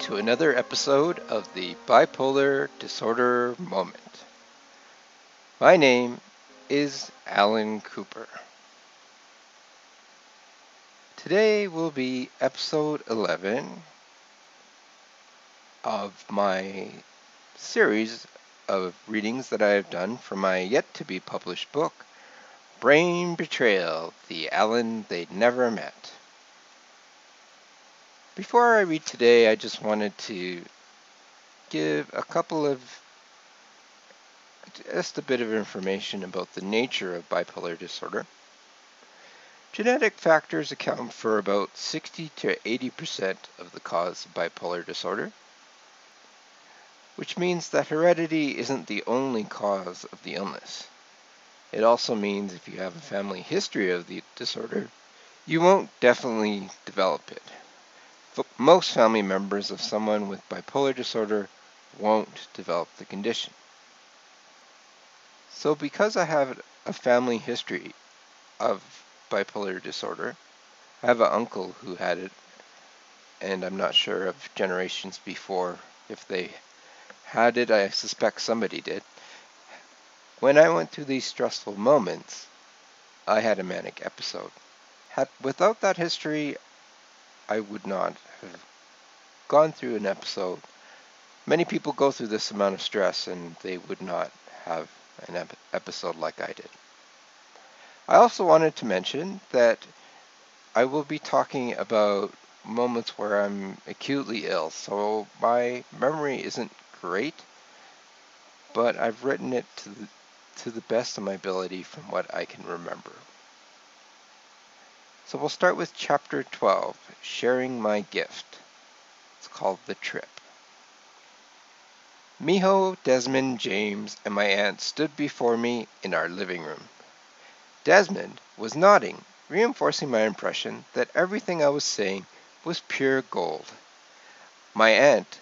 To another episode of the Bipolar Disorder Moment. My name is Alan Cooper. Today will be episode 11 of my series of readings that I have done for my yet to be published book, Brain Betrayal The Allan They'd Never Met. Before I read today, I just wanted to give a couple of just a bit of information about the nature of bipolar disorder. Genetic factors account for about 60 to 80% of the cause of bipolar disorder, which means that heredity isn't the only cause of the illness. It also means if you have a family history of the disorder, you won't definitely develop it most family members of someone with bipolar disorder won't develop the condition. So because I have a family history of bipolar disorder, I have an uncle who had it, and I'm not sure of generations before if they had it. I suspect somebody did. When I went through these stressful moments, I had a manic episode. Had, without that history, I would not have gone through an episode. Many people go through this amount of stress and they would not have an ep- episode like I did. I also wanted to mention that I will be talking about moments where I'm acutely ill. So my memory isn't great, but I've written it to the, to the best of my ability from what I can remember. So we'll start with chapter 12, Sharing My Gift. It's called The Trip. Miho, Desmond, James, and my aunt stood before me in our living room. Desmond was nodding, reinforcing my impression that everything I was saying was pure gold. My aunt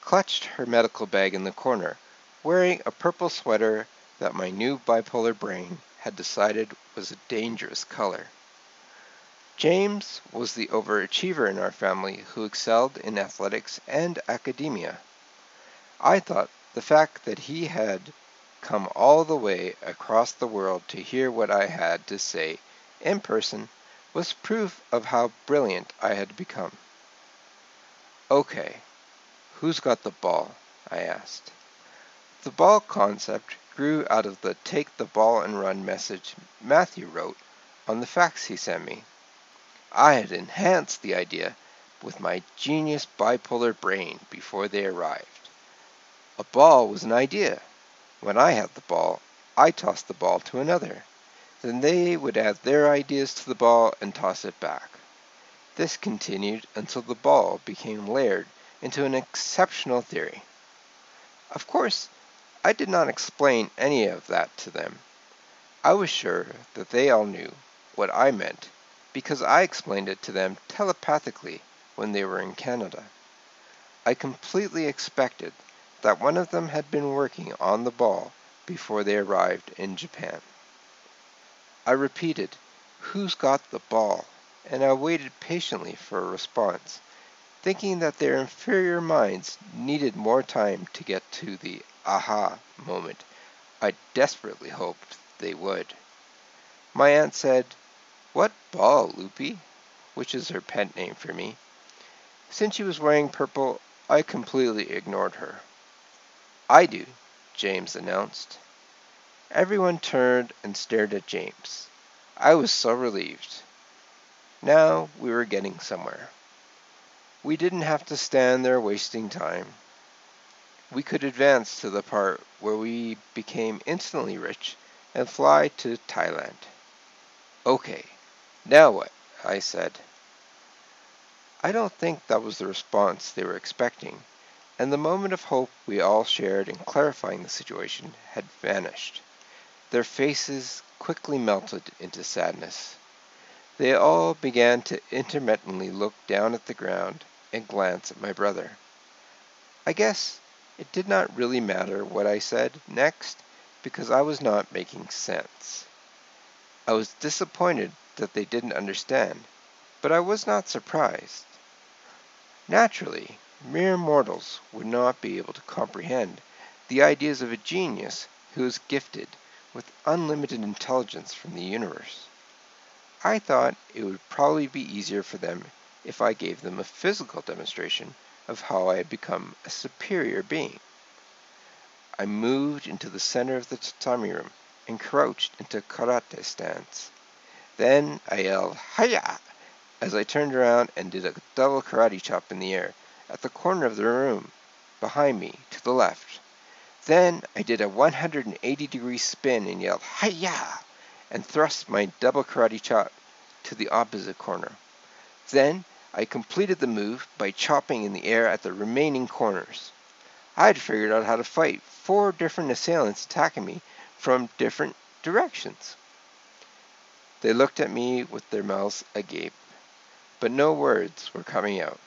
clutched her medical bag in the corner, wearing a purple sweater that my new bipolar brain had decided was a dangerous color. James was the overachiever in our family who excelled in athletics and academia. I thought the fact that he had come all the way across the world to hear what I had to say in person was proof of how brilliant I had become. Okay, who's got the ball? I asked. The ball concept grew out of the take the ball and run message Matthew wrote on the fax he sent me. I had enhanced the idea with my genius bipolar brain before they arrived. A ball was an idea. When I had the ball, I tossed the ball to another. Then they would add their ideas to the ball and toss it back. This continued until the ball became layered into an exceptional theory. Of course, I did not explain any of that to them. I was sure that they all knew what I meant because I explained it to them telepathically when they were in Canada. I completely expected that one of them had been working on the ball before they arrived in Japan. I repeated, Who's got the ball? and I waited patiently for a response, thinking that their inferior minds needed more time to get to the aha moment I desperately hoped they would. My aunt said, what ball, Loopy? Which is her pet name for me. Since she was wearing purple, I completely ignored her. I do, James announced. Everyone turned and stared at James. I was so relieved. Now we were getting somewhere. We didn't have to stand there wasting time. We could advance to the part where we became instantly rich and fly to Thailand. Okay, now what? I said. I don't think that was the response they were expecting, and the moment of hope we all shared in clarifying the situation had vanished. Their faces quickly melted into sadness. They all began to intermittently look down at the ground and glance at my brother. I guess it did not really matter what I said next because I was not making sense. I was disappointed that they didn't understand, but I was not surprised. Naturally, mere mortals would not be able to comprehend the ideas of a genius who is gifted with unlimited intelligence from the universe. I thought it would probably be easier for them if I gave them a physical demonstration of how I had become a superior being. I moved into the center of the tatami room and crouched into karate stance. Then I yelled, Hiya! as I turned around and did a double karate chop in the air at the corner of the room behind me to the left. Then I did a 180 degree spin and yelled, Hiya! and thrust my double karate chop to the opposite corner. Then I completed the move by chopping in the air at the remaining corners. I had figured out how to fight four different assailants attacking me from different directions. They looked at me with their mouths agape, but no words were coming out.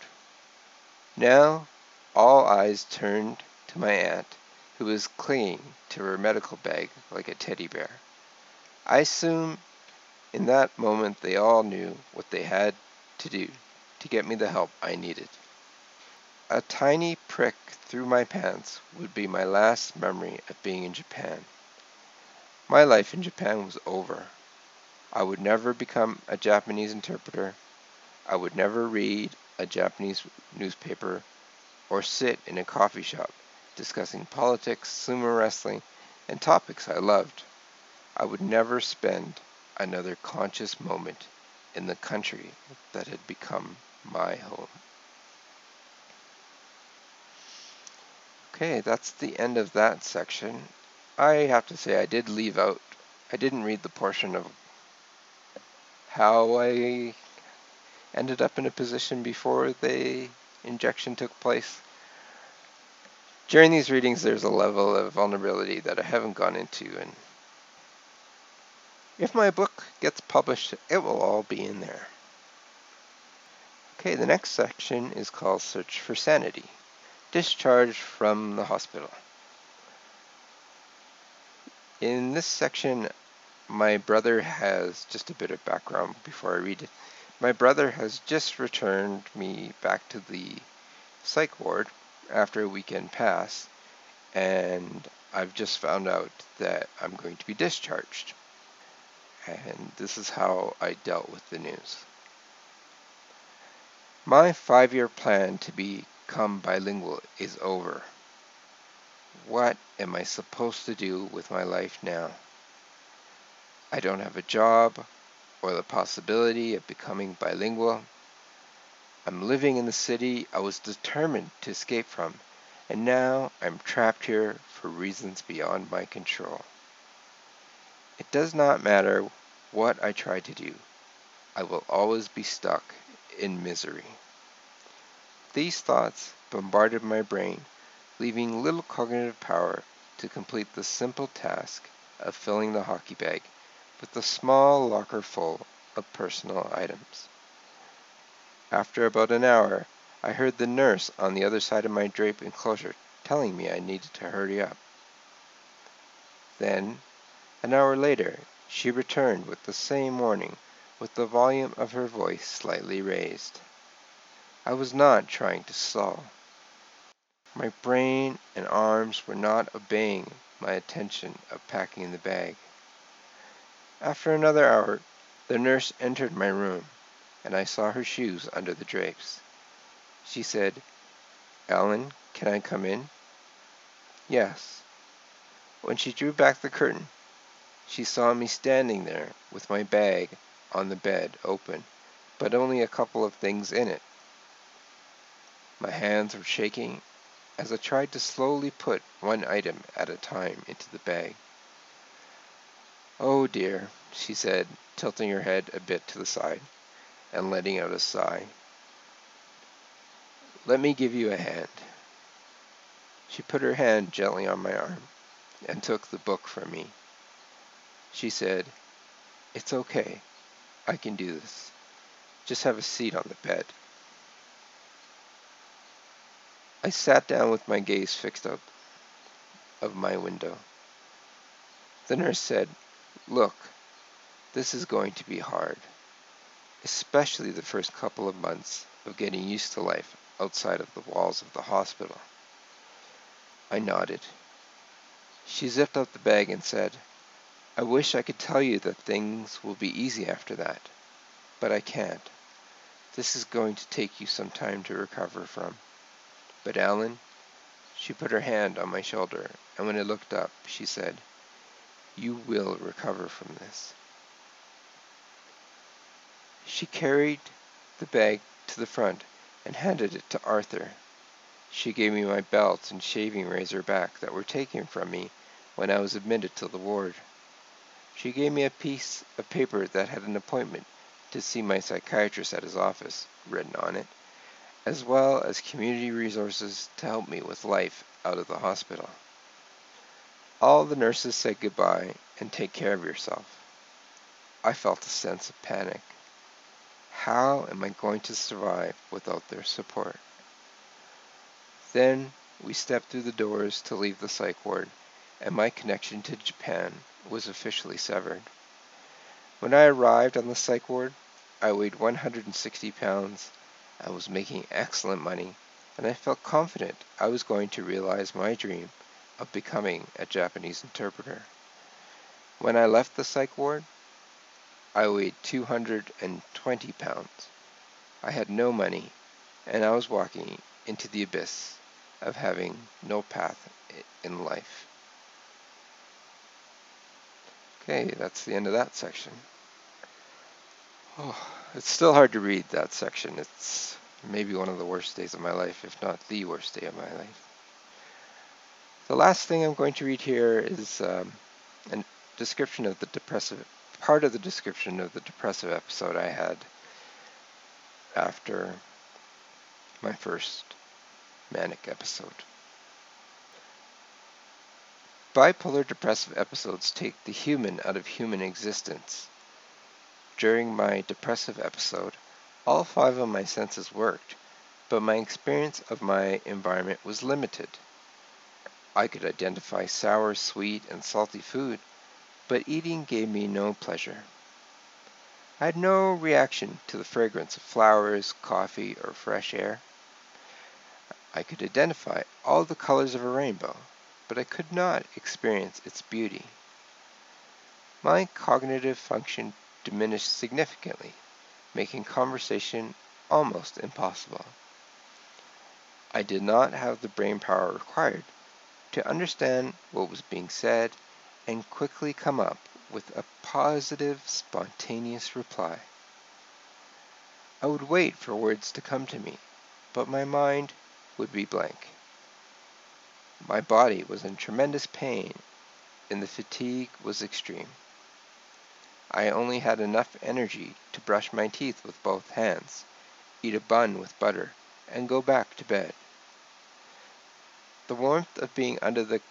Now all eyes turned to my aunt, who was clinging to her medical bag like a teddy bear. I assume in that moment they all knew what they had to do to get me the help I needed. A tiny prick through my pants would be my last memory of being in Japan. My life in Japan was over. I would never become a Japanese interpreter. I would never read a Japanese newspaper or sit in a coffee shop discussing politics, sumo wrestling, and topics I loved. I would never spend another conscious moment in the country that had become my home. Okay, that's the end of that section. I have to say I did leave out, I didn't read the portion of how I ended up in a position before the injection took place. During these readings, there's a level of vulnerability that I haven't gone into, and if my book gets published, it will all be in there. Okay, the next section is called Search for Sanity. Discharge from the hospital. In this section, my brother has just a bit of background before I read it. My brother has just returned me back to the psych ward after a weekend pass, and I've just found out that I'm going to be discharged. And this is how I dealt with the news. My five year plan to become bilingual is over. What am I supposed to do with my life now? I don't have a job or the possibility of becoming bilingual. I'm living in the city I was determined to escape from, and now I'm trapped here for reasons beyond my control. It does not matter what I try to do, I will always be stuck in misery. These thoughts bombarded my brain, leaving little cognitive power to complete the simple task of filling the hockey bag with a small locker full of personal items. After about an hour, I heard the nurse on the other side of my drape enclosure telling me I needed to hurry up. Then, an hour later, she returned with the same warning, with the volume of her voice slightly raised. I was not trying to stall. My brain and arms were not obeying my attention of packing the bag. After another hour, the nurse entered my room, and I saw her shoes under the drapes. She said, Alan, can I come in? Yes. When she drew back the curtain, she saw me standing there with my bag on the bed open, but only a couple of things in it. My hands were shaking as I tried to slowly put one item at a time into the bag. Oh dear, she said, tilting her head a bit to the side and letting out a sigh. Let me give you a hand. She put her hand gently on my arm and took the book from me. She said, It's okay. I can do this. Just have a seat on the bed. I sat down with my gaze fixed up of my window. The nurse said, Look, this is going to be hard, especially the first couple of months of getting used to life outside of the walls of the hospital. I nodded. She zipped up the bag and said, I wish I could tell you that things will be easy after that, but I can't. This is going to take you some time to recover from. But Alan, she put her hand on my shoulder, and when I looked up, she said, You will recover from this. She carried the bag to the front and handed it to Arthur. She gave me my belt and shaving razor back that were taken from me when I was admitted to the ward. She gave me a piece of paper that had an appointment to see my psychiatrist at his office written on it, as well as community resources to help me with life out of the hospital. All the nurses said goodbye and take care of yourself. I felt a sense of panic. How am I going to survive without their support? Then we stepped through the doors to leave the psych ward, and my connection to Japan was officially severed. When I arrived on the psych ward, I weighed 160 pounds, I was making excellent money, and I felt confident I was going to realize my dream of becoming a Japanese interpreter. When I left the psych ward, I weighed 220 pounds. I had no money, and I was walking into the abyss of having no path in life. Okay, that's the end of that section. Oh, it's still hard to read that section. It's maybe one of the worst days of my life, if not the worst day of my life. The last thing I'm going to read here is um, a description of the depressive, part of the description of the depressive episode I had after my first manic episode. Bipolar depressive episodes take the human out of human existence during my depressive episode, all five of my senses worked, but my experience of my environment was limited. I could identify sour, sweet, and salty food, but eating gave me no pleasure. I had no reaction to the fragrance of flowers, coffee, or fresh air. I could identify all the colors of a rainbow, but I could not experience its beauty. My cognitive function diminished significantly, making conversation almost impossible. I did not have the brain power required to understand what was being said and quickly come up with a positive, spontaneous reply. I would wait for words to come to me, but my mind would be blank. My body was in tremendous pain, and the fatigue was extreme. I only had enough energy to brush my teeth with both hands, eat a bun with butter, and go back to bed. The warmth of being under the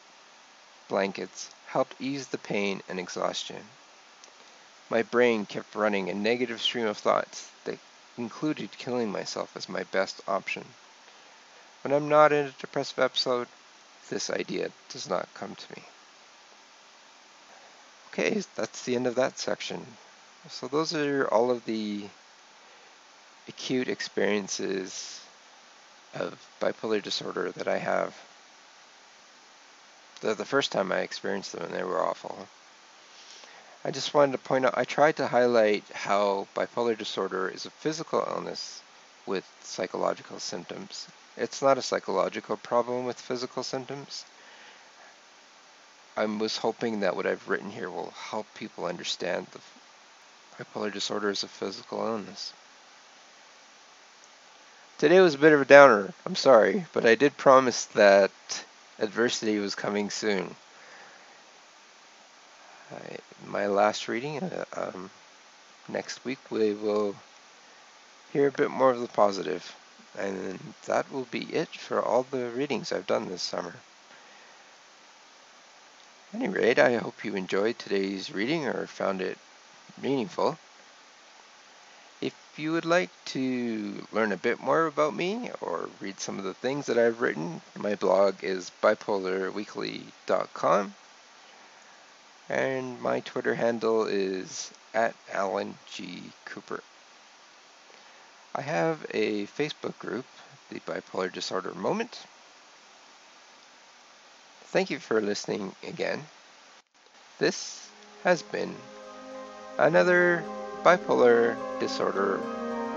blankets helped ease the pain and exhaustion. My brain kept running a negative stream of thoughts that included killing myself as my best option. When I'm not in a depressive episode, this idea does not come to me. Okay, that's the end of that section. So those are all of the acute experiences of bipolar disorder that I have. The, the first time I experienced them and they were awful. I just wanted to point out, I tried to highlight how bipolar disorder is a physical illness with psychological symptoms. It's not a psychological problem with physical symptoms. I was hoping that what I've written here will help people understand the bipolar disorder is a physical illness. Today was a bit of a downer, I'm sorry, but I did promise that adversity was coming soon. My last reading, uh, um, next week we will hear a bit more of the positive, and that will be it for all the readings I've done this summer any rate, I hope you enjoyed today's reading or found it meaningful. If you would like to learn a bit more about me or read some of the things that I've written, my blog is bipolarweekly.com and my Twitter handle is at Alan G. Cooper. I have a Facebook group the bipolar disorder moment. Thank you for listening again. This has been another bipolar disorder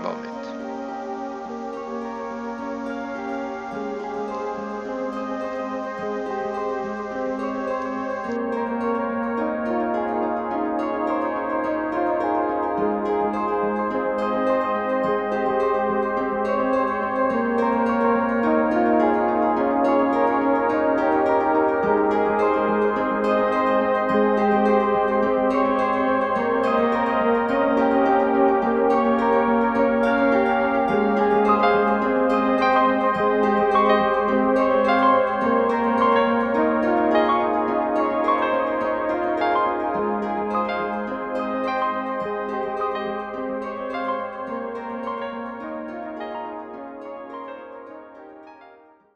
moment.